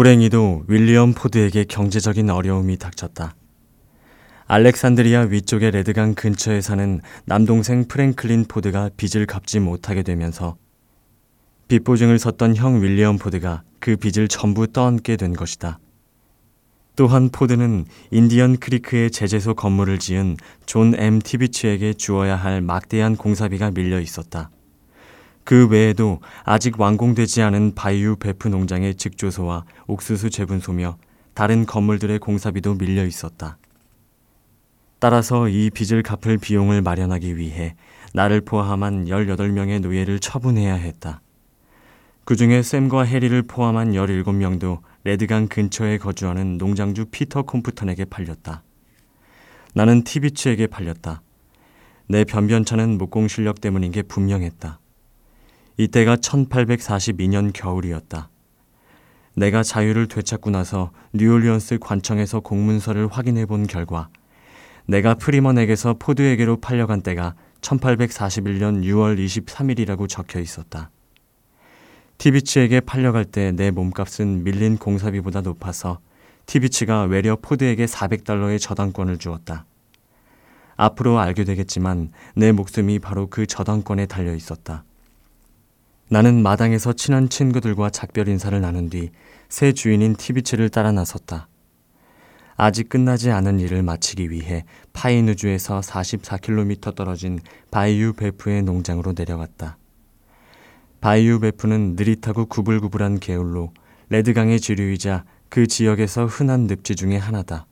불행히도 윌리엄 포드에게 경제적인 어려움이 닥쳤다. 알렉산드리아 위쪽의 레드강 근처에 사는 남동생 프랭클린 포드가 빚을 갚지 못하게 되면서 빚보증을 섰던 형 윌리엄 포드가 그 빚을 전부 떠안게 된 것이다. 또한 포드는 인디언 크리크에 제재소 건물을 지은 존 M. 티비츠에게 주어야 할 막대한 공사비가 밀려 있었다. 그 외에도 아직 완공되지 않은 바이유 뵈프 농장의 직조소와 옥수수 재분소며 다른 건물들의 공사비도 밀려 있었다. 따라서 이 빚을 갚을 비용을 마련하기 위해 나를 포함한 18명의 노예를 처분해야 했다. 그 중에 샘과 해리를 포함한 17명도 레드강 근처에 거주하는 농장주 피터 콤프턴에게 팔렸다. 나는 티비츠에게 팔렸다. 내 변변찮은 목공 실력 때문인 게 분명했다. 이때가 1842년 겨울이었다. 내가 자유를 되찾고 나서 뉴올리언스 관청에서 공문서를 확인해 본 결과 내가 프리먼에게서 포드에게로 팔려간 때가 1841년 6월 23일이라고 적혀 있었다. 티비츠에게 팔려갈 때 내 몸값은 밀린 공사비보다 높아서 티비츠가 외려 포드에게 400달러의 저당권을 주었다. 앞으로 알게 되겠지만 내 목숨이 바로 그 저당권에 달려 있었다. 나는 마당에서 친한 친구들과 작별 인사를 나눈 뒤 새 주인인 티비치를 따라 나섰다. 아직 끝나지 않은 일을 마치기 위해 파이누주에서 44km 떨어진 바이유 베프의 농장으로 내려갔다. 바이유 베프는 느릿하고 구불구불한 개울로 레드강의 지류이자 그 지역에서 흔한 늪지 중의 하나다.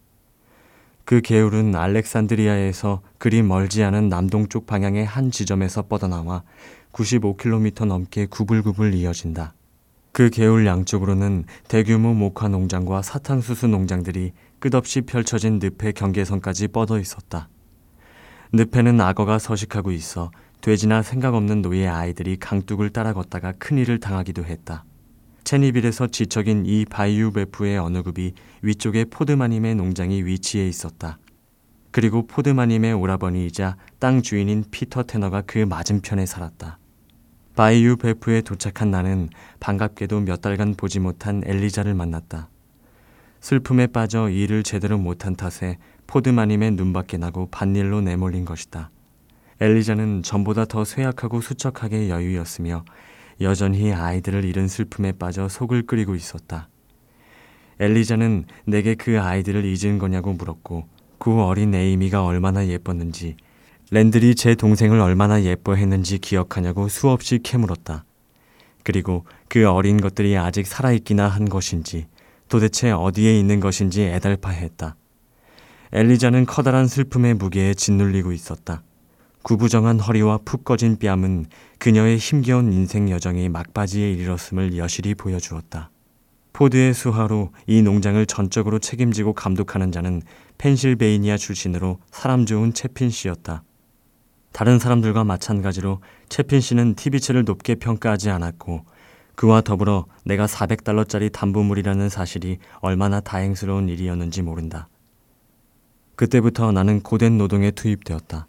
그 개울은 알렉산드리아에서 그리 멀지 않은 남동쪽 방향의 한 지점에서 뻗어나와 95km 넘게 구불구불 이어진다. 그 개울 양쪽으로는 대규모 목화 농장과 사탕수수 농장들이 끝없이 펼쳐진 늪의 경계선까지 뻗어 있었다. 늪에는 악어가 서식하고 있어 돼지나 생각 없는 노예 아이들이 강둑을 따라 걷다가 큰일을 당하기도 했다. 체니빌에서 지척인 이 바이유 베프의 어느 굽이 위쪽에 포드마님의 농장이 위치해 있었다. 그리고 포드마님의 오라버니이자 땅 주인인 피터 테너가 그 맞은편에 살았다. 바이유 베프에 도착한 나는 반갑게도 몇 달간 보지 못한 엘리자를 만났다. 슬픔에 빠져 일을 제대로 못한 탓에 포드마님의 눈밖에 나고 반일로 내몰린 것이다. 엘리자는 전보다 더 쇠약하고 수척하게 여유였으며 여전히 아이들을 잃은 슬픔에 빠져 속을 끓이고 있었다. 엘리자는 내게 그 아이들을 잊은 거냐고 물었고 그 어린 에이미가 얼마나 예뻤는지 랜들이 제 동생을 얼마나 예뻐했는지 기억하냐고 수없이 캐물었다. 그리고 그 어린 것들이 아직 살아있기나 한 것인지 도대체 어디에 있는 것인지 애달파했다. 엘리자는 커다란 슬픔의 무게에 짓눌리고 있었다. 구부정한 허리와 푹 꺼진 뺨은 그녀의 힘겨운 인생 여정이 막바지에 이르렀음을 여실히 보여주었다. 포드의 수하로 이 농장을 전적으로 책임지고 감독하는 자는 펜실베이니아 출신으로 사람 좋은 채핀 씨였다. 다른 사람들과 마찬가지로 채핀 씨는 티비츠를 높게 평가하지 않았고 그와 더불어 내가 400달러짜리 담보물이라는 사실이 얼마나 다행스러운 일이었는지 모른다. 그때부터 나는 고된 노동에 투입되었다.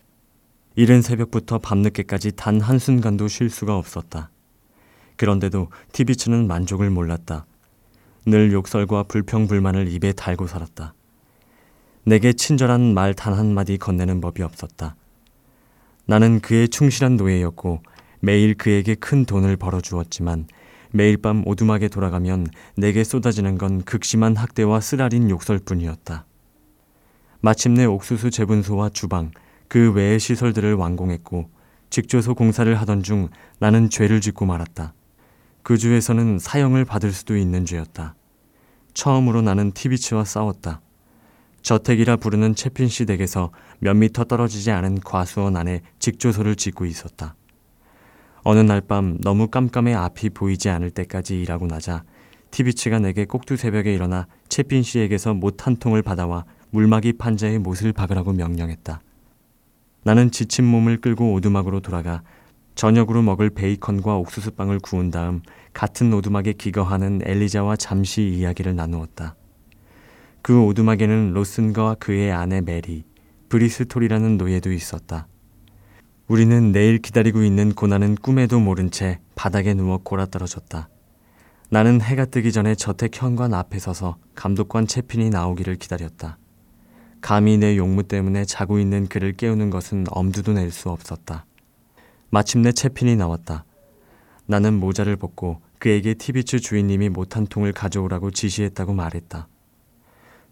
이른 새벽부터 밤늦게까지 단 한순간도 쉴 수가 없었다. 그런데도 티비츠는 만족을 몰랐다. 늘 욕설과 불평불만을 입에 달고 살았다. 내게 친절한 말 단 한마디 건네는 법이 없었다. 나는 그의 충실한 노예였고 매일 그에게 큰 돈을 벌어주었지만 매일 밤 오두막에 돌아가면 내게 쏟아지는 건 극심한 학대와 쓰라린 욕설뿐이었다. 마침내 옥수수 재분소와 주방, 그 외의 시설들을 완공했고 직조소 공사를 하던 중 나는 죄를 짓고 말았다. 그 주에서는 사형을 받을 수도 있는 죄였다. 처음으로 나는 티비치와 싸웠다. 저택이라 부르는 채핀 씨 댁에서 몇 미터 떨어지지 않은 과수원 안에 직조소를 짓고 있었다. 어느 날 밤 너무 깜깜해 앞이 보이지 않을 때까지 일하고 나자 티비치가 내게 꼭두 새벽에 일어나 채핀 씨에게서 못 한 통을 받아와 물막이 판자에 못을 박으라고 명령했다. 나는 지친 몸을 끌고 오두막으로 돌아가 저녁으로 먹을 베이컨과 옥수수빵을 구운 다음 같은 오두막에 기거하는 엘리자와 잠시 이야기를 나누었다. 그 오두막에는 로슨과 그의 아내 메리, 브리스톨이라는 노예도 있었다. 우리는 내일 기다리고 있는 고난은 꿈에도 모른 채 바닥에 누워 곯아떨어졌다. 나는 해가 뜨기 전에 저택 현관 앞에 서서 감독관 채핀이 나오기를 기다렸다. 감히 내 용무 때문에 자고 있는 그를 깨우는 것은 엄두도 낼 수 없었다. 마침내 채핀이 나왔다. 나는 모자를 벗고 그에게 티비츠 주인님이 못한 통을 가져오라고 지시했다고 말했다.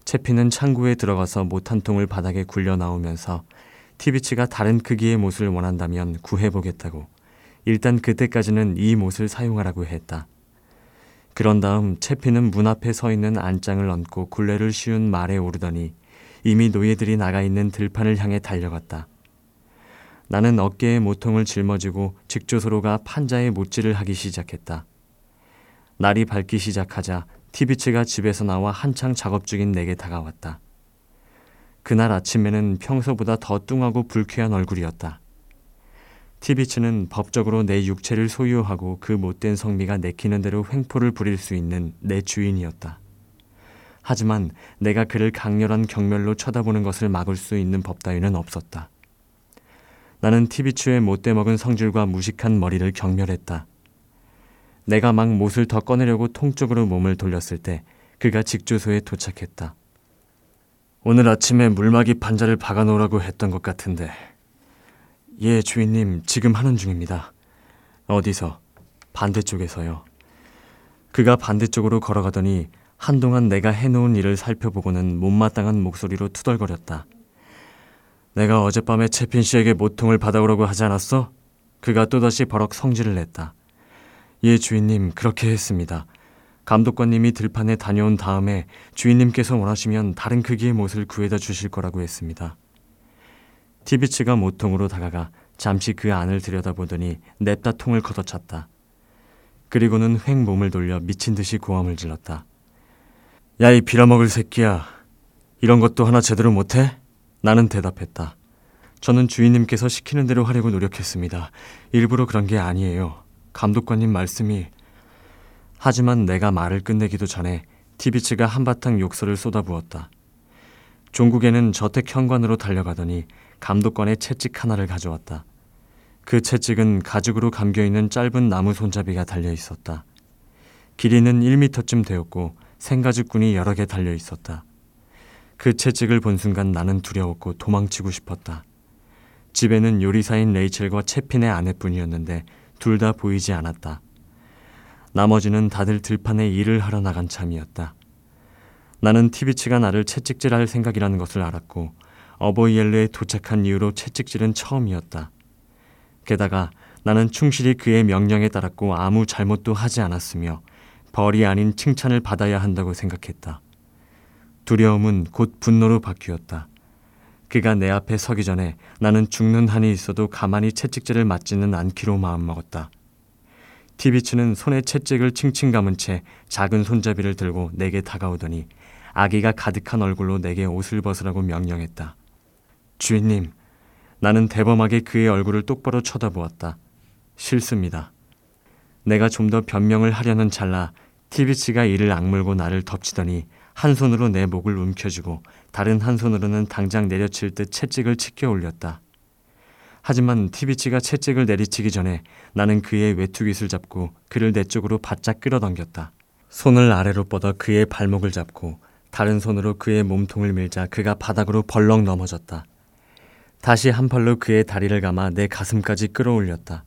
채핀은 창구에 들어가서 못 한 통을 바닥에 굴려 나오면서 티비츠가 다른 크기의 못을 원한다면 구해보겠다고 일단 그때까지는 이 못을 사용하라고 했다. 그런 다음 채피는 문 앞에 서 있는 안장을 얹고 굴레를 씌운 말에 오르더니 이미 노예들이 나가 있는 들판을 향해 달려갔다. 나는 어깨에 모통을 짊어지고 직조소로가 판자에 못질을 하기 시작했다. 날이 밝기 시작하자 티비츠가 집에서 나와 한창 작업 중인 내게 다가왔다. 그날 아침에는 평소보다 더 뚱하고 불쾌한 얼굴이었다. 티비츠는 법적으로 내 육체를 소유하고 그 못된 성미가 내키는 대로 횡포를 부릴 수 있는 내 주인이었다. 하지만 내가 그를 강렬한 경멸로 쳐다보는 것을 막을 수 있는 법 따위는 없었다. 나는 티비츠의 못돼 먹은 성질과 무식한 머리를 경멸했다. 내가 막 못을 더 꺼내려고 통 쪽으로 몸을 돌렸을 때 그가 직주소에 도착했다. 오늘 아침에 물막이 판자를 박아놓으라고 했던 것 같은데. 예, 주인님, 지금 하는 중입니다. 어디서? 반대쪽에서요. 그가 반대쪽으로 걸어가더니 한동안 내가 해놓은 일을 살펴보고는 못마땅한 목소리로 투덜거렸다. 내가 어젯밤에 채핀 씨에게 모통을 받아오라고 하지 않았어? 그가 또다시 버럭 성질을 냈다. 예, 주인님, 그렇게 했습니다. 감독관님이 들판에 다녀온 다음에 주인님께서 원하시면 다른 크기의 못을 구해다 주실 거라고 했습니다. 티비츠가 모통으로 다가가 잠시 그 안을 들여다보더니 냅다 통을 걷어찼다. 그리고는 횡 몸을 돌려 미친 듯이 고함을 질렀다. 야, 이 빌어먹을 새끼야. 이런 것도 하나 제대로 못해? 나는 대답했다. 저는 주인님께서 시키는 대로 하려고 노력했습니다. 일부러 그런 게 아니에요. 감독관님 말씀이. 하지만 내가 말을 끝내기도 전에 티비츠가 한바탕 욕설을 쏟아부었다. 종국에는 저택 현관으로 달려가더니 감독관의 채찍 하나를 가져왔다. 그 채찍은 가죽으로 감겨 있는 짧은 나무 손잡이가 달려 있었다. 길이는 1미터쯤 되었고 생가죽군이 여러 개 달려 있었다. 그 채찍을 본 순간 나는 두려웠고 도망치고 싶었다. 집에는 요리사인 레이첼과 채핀의 아내뿐이었는데 둘 다 보이지 않았다. 나머지는 다들 들판에 일을 하러 나간 참이었다. 나는 티비치가 나를 채찍질할 생각이라는 것을 알았고 어버이엘르에 도착한 이후로 채찍질은 처음이었다. 게다가 나는 충실히 그의 명령에 따랐고 아무 잘못도 하지 않았으며 벌이 아닌 칭찬을 받아야 한다고 생각했다. 두려움은 곧 분노로 바뀌었다. 그가 내 앞에 서기 전에 나는 죽는 한이 있어도 가만히 채찍질을 맞지는 않기로 마음먹었다. 티비츠는 손에 채찍을 칭칭 감은 채 작은 손잡이를 들고 내게 다가오더니 아기가 가득한 얼굴로 내게 옷을 벗으라고 명령했다. 주인님, 나는 대범하게 그의 얼굴을 똑바로 쳐다보았다. 싫습니다. 내가 좀 더 변명을 하려는 찰나 티비치가 이를 악물고 나를 덮치더니 한 손으로 내 목을 움켜쥐고 다른 한 손으로는 당장 내려칠 듯 채찍을 치켜 올렸다. 하지만 티비치가 채찍을 내리치기 전에 나는 그의 외투깃을 잡고 그를 내 쪽으로 바짝 끌어당겼다. 손을 아래로 뻗어 그의 발목을 잡고 다른 손으로 그의 몸통을 밀자 그가 바닥으로 벌렁 넘어졌다. 다시 한 팔로 그의 다리를 감아 내 가슴까지 끌어올렸다.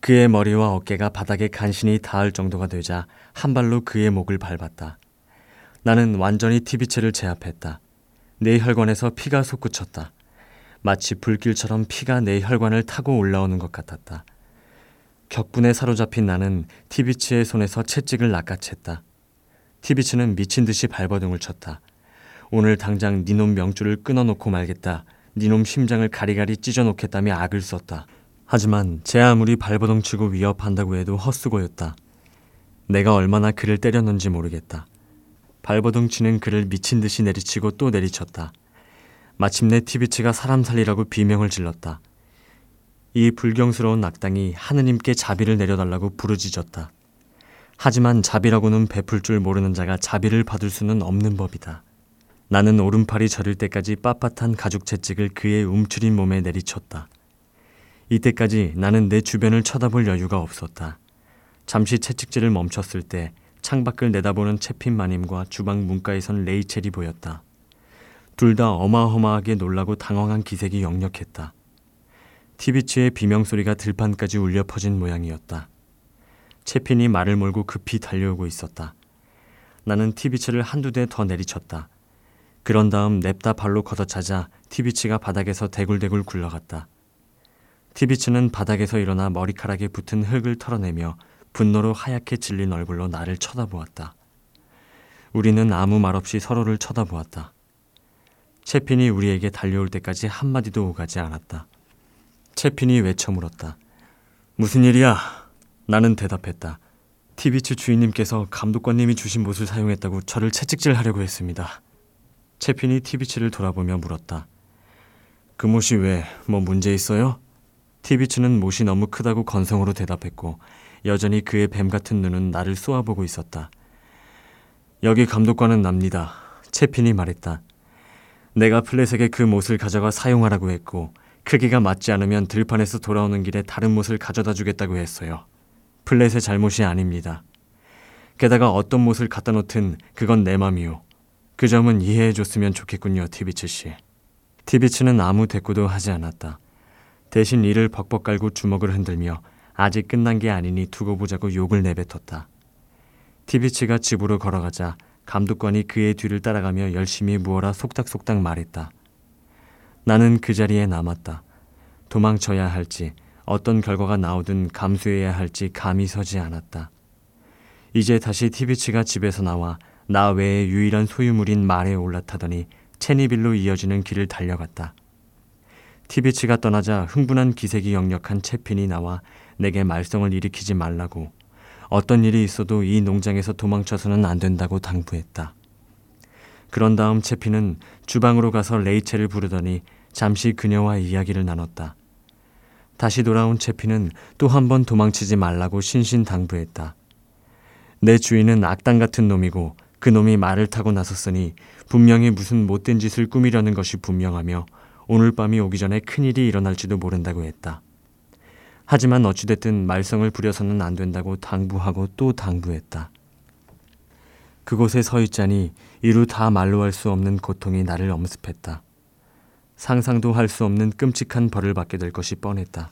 그의 머리와 어깨가 바닥에 간신히 닿을 정도가 되자 한 발로 그의 목을 밟았다. 나는 완전히 티비체를 제압했다. 내 혈관에서 피가 솟구쳤다. 마치 불길처럼 피가 내 혈관을 타고 올라오는 것 같았다. 격분에 사로잡힌 나는 티비치의 손에서 채찍을 낚아챘다. 티비치는 미친 듯이 발버둥을 쳤다. 오늘 당장 니놈 명줄을 끊어놓고 말겠다. 니놈 심장을 가리가리 찢어놓겠다며 악을 썼다. 하지만 제 아무리 발버둥 치고 위협한다고 해도 헛수고였다. 내가 얼마나 그를 때렸는지 모르겠다. 발버둥 치는 그를 미친 듯이 내리치고 또 내리쳤다. 마침내 티비치가 사람 살리라고 비명을 질렀다. 이 불경스러운 악당이 하느님께 자비를 내려달라고 부르짖었다. 하지만 자비라고는 베풀 줄 모르는 자가 자비를 받을 수는 없는 법이다. 나는 오른팔이 저릴 때까지 빳빳한 가죽 채찍을 그의 움츠린 몸에 내리쳤다. 이때까지 나는 내 주변을 쳐다볼 여유가 없었다. 잠시 채찍질을 멈췄을 때 창밖을 내다보는 채핀 마님과 주방 문가에 선 레이첼이 보였다. 둘 다 어마어마하게 놀라고 당황한 기색이 역력했다. 티비치의 비명소리가 들판까지 울려 퍼진 모양이었다. 채핀이 말을 몰고 급히 달려오고 있었다. 나는 티비치를 한두 대 더 내리쳤다. 그런 다음 냅다 발로 걷어차자 티비치가 바닥에서 대굴대굴 굴러갔다. 티비치는 바닥에서 일어나 머리카락에 붙은 흙을 털어내며 분노로 하얗게 질린 얼굴로 나를 쳐다보았다. 우리는 아무 말 없이 서로를 쳐다보았다. 채핀이 우리에게 달려올 때까지 한마디도 오가지 않았다. 채핀이 외쳐 물었다. 무슨 일이야? 나는 대답했다. 티비츠 주인님께서 감독관님이 주신 못을 사용했다고 저를 채찍질 하려고 했습니다. 채핀이 티비츠를 돌아보며 물었다. 그 못이 왜, 뭐 문제 있어요? 티비츠는 못이 너무 크다고 건성으로 대답했고 여전히 그의 뱀 같은 눈은 나를 쏘아보고 있었다. 여기 감독관은 납니다. 채핀이 말했다. 내가 플랫에게 그 못을 가져가 사용하라고 했고 크기가 맞지 않으면 들판에서 돌아오는 길에 다른 못을 가져다 주겠다고 했어요. 플랫의 잘못이 아닙니다. 게다가 어떤 못을 갖다 놓든 그건 내 맘이요. 그 점은 이해해 줬으면 좋겠군요, 티비츠 씨. 티비츠는 아무 대꾸도 하지 않았다. 대신 이를 벅벅 깔고 주먹을 흔들며 아직 끝난 게 아니니 두고 보자고 욕을 내뱉었다. 티비치가 집으로 걸어가자 감독관이 그의 뒤를 따라가며 열심히 무어라 속닥속닥 말했다. 나는 그 자리에 남았다. 도망쳐야 할지 어떤 결과가 나오든 감수해야 할지 감이 서지 않았다. 이제 다시 티비치가 집에서 나와 나 외의 유일한 소유물인 말에 올라타더니 체니빌로 이어지는 길을 달려갔다. 티비치가 떠나자 흥분한 기색이 역력한 채핀이 나와 내게 말썽을 일으키지 말라고 어떤 일이 있어도 이 농장에서 도망쳐서는 안 된다고 당부했다. 그런 다음 채피는 주방으로 가서 레이첼을 부르더니 잠시 그녀와 이야기를 나눴다. 다시 돌아온 채피는 또한 번 도망치지 말라고 신신당부했다. 내 주인은 악당 같은 놈이고 그 놈이 말을 타고 나섰으니 분명히 무슨 못된 짓을 꾸미려는 것이 분명하며 오늘 밤이 오기 전에 큰일이 일어날지도 모른다고 했다. 하지만 어찌됐든 말썽을 부려서는 안 된다고 당부하고 또 당부했다. 그곳에 서 있자니 이루 다 말로 할 수 없는 고통이 나를 엄습했다. 상상도 할 수 없는 끔찍한 벌을 받게 될 것이 뻔했다.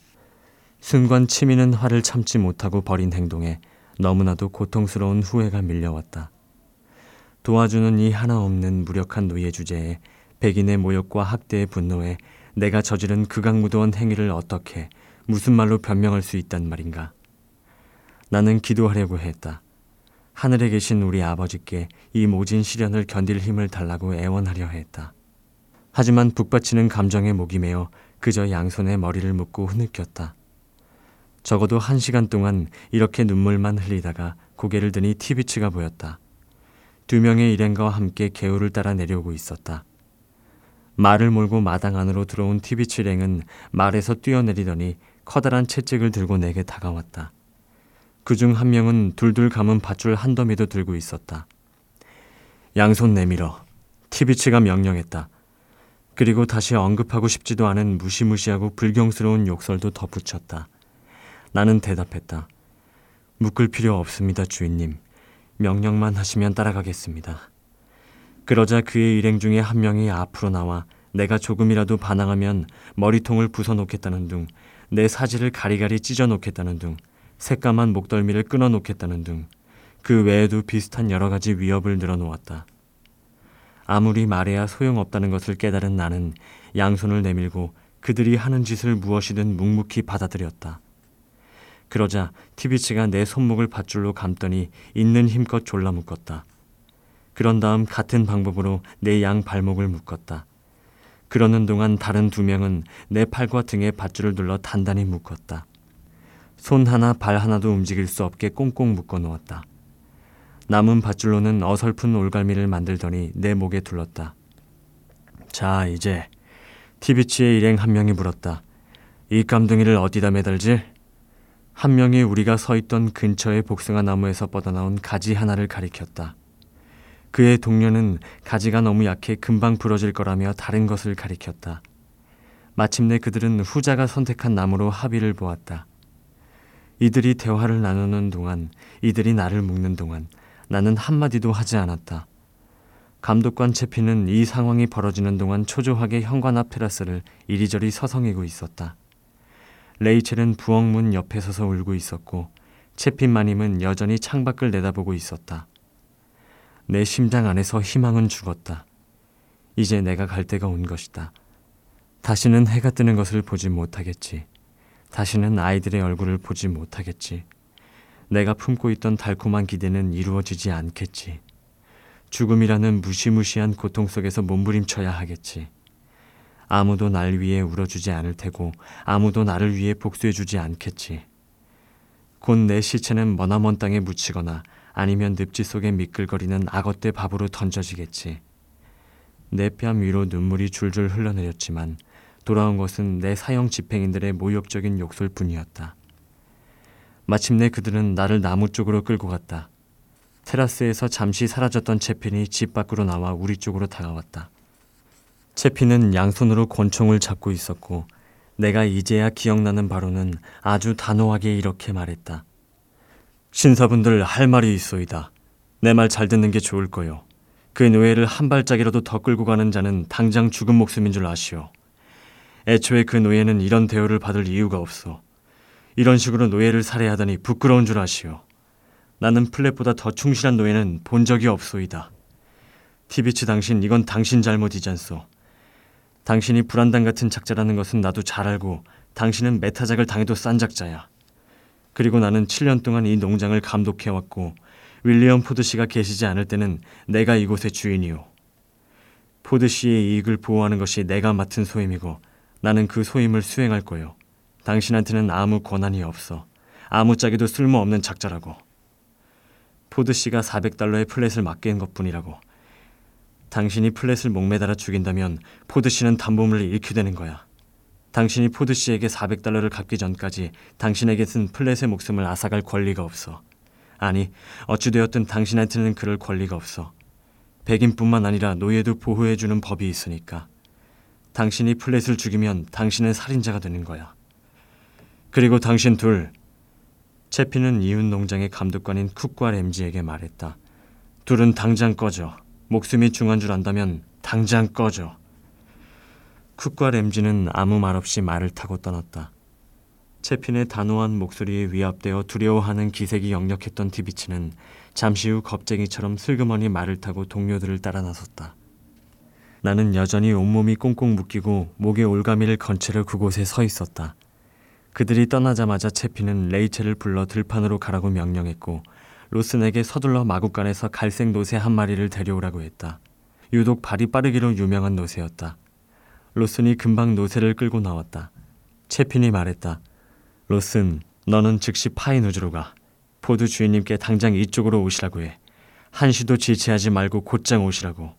순간 치미는 화를 참지 못하고 벌인 행동에 너무나도 고통스러운 후회가 밀려왔다. 도와주는 이 하나 없는 무력한 노예 주제에 백인의 모욕과 학대의 분노에 내가 저지른 극악무도한 행위를 어떻게 무슨 말로 변명할 수 있단 말인가. 나는 기도하려고 했다. 하늘에 계신 우리 아버지께 이 모진 시련을 견딜 힘을 달라고 애원하려 했다. 하지만 북받치는 감정에 목이 메어 그저 양손에 머리를 묶고 흐느꼈다. 적어도 한 시간 동안 이렇게 눈물만 흘리다가 고개를 드니 티비치가 보였다. 두 명의 일행과 함께 개울을 따라 내려오고 있었다. 말을 몰고 마당 안으로 들어온 티비치 랭은 말에서 뛰어내리더니 커다란 채찍을 들고 내게 다가왔다. 그 중 한 명은 둘둘 감은 밧줄 한 더미도 들고 있었다. 양손 내밀어. 티비치가 명령했다. 그리고 다시 언급하고 싶지도 않은 무시무시하고 불경스러운 욕설도 덧붙였다. 나는 대답했다. 묶을 필요 없습니다, 주인님. 명령만 하시면 따라가겠습니다. 그러자 그의 일행 중에 한 명이 앞으로 나와 내가 조금이라도 반항하면 머리통을 부숴놓겠다는 둥, 내 사지를 가리가리 찢어놓겠다는 둥, 새까만 목덜미를 끊어놓겠다는 둥, 그 외에도 비슷한 여러 가지 위협을 늘어놓았다. 아무리 말해야 소용없다는 것을 깨달은 나는 양손을 내밀고 그들이 하는 짓을 무엇이든 묵묵히 받아들였다. 그러자 티비치가 내 손목을 밧줄로 감더니 있는 힘껏 졸라 묶었다. 그런 다음 같은 방법으로 내 양 발목을 묶었다. 그러는 동안 다른 두 명은 내 팔과 등에 밧줄을 둘러 단단히 묶었다. 손 하나 발 하나도 움직일 수 없게 꽁꽁 묶어 놓았다. 남은 밧줄로는 어설픈 올갈미를 만들더니 내 목에 둘렀다. 자, 이제 티비치의 일행 한 명이 물었다. 이 깜둥이를 어디다 매달지? 한 명이 우리가 서 있던 근처의 복숭아 나무에서 뻗어나온 가지 하나를 가리켰다. 그의 동료는 가지가 너무 약해 금방 부러질 거라며 다른 것을 가리켰다. 마침내 그들은 후자가 선택한 나무로 합의를 보았다. 이들이 대화를 나누는 동안, 이들이 나를 묶는 동안, 나는 한마디도 하지 않았다. 감독관 채피는 이 상황이 벌어지는 동안 초조하게 현관 앞 테라스를 이리저리 서성이고 있었다. 레이첼은 부엌문 옆에 서서 울고 있었고 채핀 마님은 여전히 창밖을 내다보고 있었다. 내 심장 안에서 희망은 죽었다. 이제 내가 갈 때가 온 것이다. 다시는 해가 뜨는 것을 보지 못하겠지. 다시는 아이들의 얼굴을 보지 못하겠지. 내가 품고 있던 달콤한 기대는 이루어지지 않겠지. 죽음이라는 무시무시한 고통 속에서 몸부림쳐야 하겠지. 아무도 날 위해 울어주지 않을 테고 아무도 나를 위해 복수해주지 않겠지. 곧 내 시체는 머나먼 땅에 묻히거나 아니면 늪지 속에 미끌거리는 악어떼 밥으로 던져지겠지. 내 뺨 위로 눈물이 줄줄 흘러내렸지만 돌아온 것은 내 사형 집행인들의 모욕적인 욕설 뿐이었다. 마침내 그들은 나를 나무 쪽으로 끌고 갔다. 테라스에서 잠시 사라졌던 채핀이 집 밖으로 나와 우리 쪽으로 다가왔다. 채핀은 양손으로 권총을 잡고 있었고 내가 이제야 기억나는 바로는 아주 단호하게 이렇게 말했다. 신사분들 할 말이 있소이다. 내 말 잘 듣는 게 좋을 거요. 그 노예를 한 발짝이라도 더 끌고 가는 자는 당장 죽은 목숨인 줄 아시오. 애초에 그 노예는 이런 대우를 받을 이유가 없어. 이런 식으로 노예를 살해하다니 부끄러운 줄 아시오. 나는 플랫보다 더 충실한 노예는 본 적이 없소이다. 티비치 당신 이건 당신 잘못이잖소. 당신이 불한당 같은 작자라는 것은 나도 잘 알고 당신은 매타작을 당해도 싼 작자야. 그리고 나는 7년 동안 이 농장을 감독해왔고 윌리엄 포드 씨가 계시지 않을 때는 내가 이곳의 주인이오. 포드 씨의 이익을 보호하는 것이 내가 맡은 소임이고 나는 그 소임을 수행할 거요. 당신한테는 아무 권한이 없어. 아무짝에도 쓸모없는 작자라고. 포드 씨가 400달러의 플랫을 맡긴 것뿐이라고. 당신이 플랫을 목매달아 죽인다면 포드 씨는 담보물을 잃게 되는 거야. 당신이 포드 씨에게 400달러를 갚기 전까지 당신에게는 플랫의 목숨을 앗아갈 권리가 없어. 아니, 어찌되었든 당신한테는 그럴 권리가 없어. 백인뿐만 아니라 노예도 보호해주는 법이 있으니까. 당신이 플랫을 죽이면 당신은 살인자가 되는 거야. 그리고 당신 둘. 채핀은 이웃 농장의 감독관인 쿡과 램지에게 말했다. 둘은 당장 꺼져. 목숨이 중한 줄 안다면 당장 꺼져. 쿡과 램지는 아무 말 없이 말을 타고 떠났다. 채핀의 단호한 목소리에 위압되어 두려워하는 기색이 역력했던 티비치는 잠시 후 겁쟁이처럼 슬그머니 말을 타고 동료들을 따라 나섰다. 나는 여전히 온몸이 꽁꽁 묶이고 목에 올가미를 건 채로 그곳에 서 있었다. 그들이 떠나자마자 채피는 레이첼을 불러 들판으로 가라고 명령했고 로슨에게 서둘러 마구간에서 갈색 노새 한 마리를 데려오라고 했다. 유독 발이 빠르기로 유명한 노새였다. 로슨이 금방 노새를 끌고 나왔다. 채핀이 말했다. 로슨, 너는 즉시 파인우즈로 가. 포드 주인님께 당장 이쪽으로 오시라고 해. 한시도 지체하지 말고 곧장 오시라고.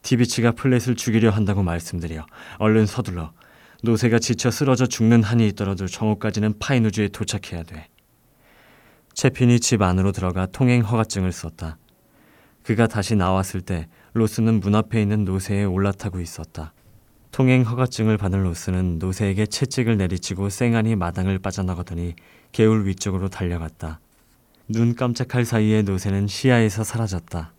티비츠가 플랫을 죽이려 한다고 말씀드려. 얼른 서둘러. 노새가 지쳐 쓰러져 죽는 한이 있더라도 정오까지는 파인우즈에 도착해야 돼. 채핀이 집 안으로 들어가 통행 허가증을 썼다. 그가 다시 나왔을 때 로스는 문 앞에 있는 노새에 올라타고 있었다. 통행 허가증을 받은 로스는 노새에게 채찍을 내리치고 쌩안이 마당을 빠져나가더니 개울 위쪽으로 달려갔다. 눈 깜짝할 사이에 노새는 시야에서 사라졌다.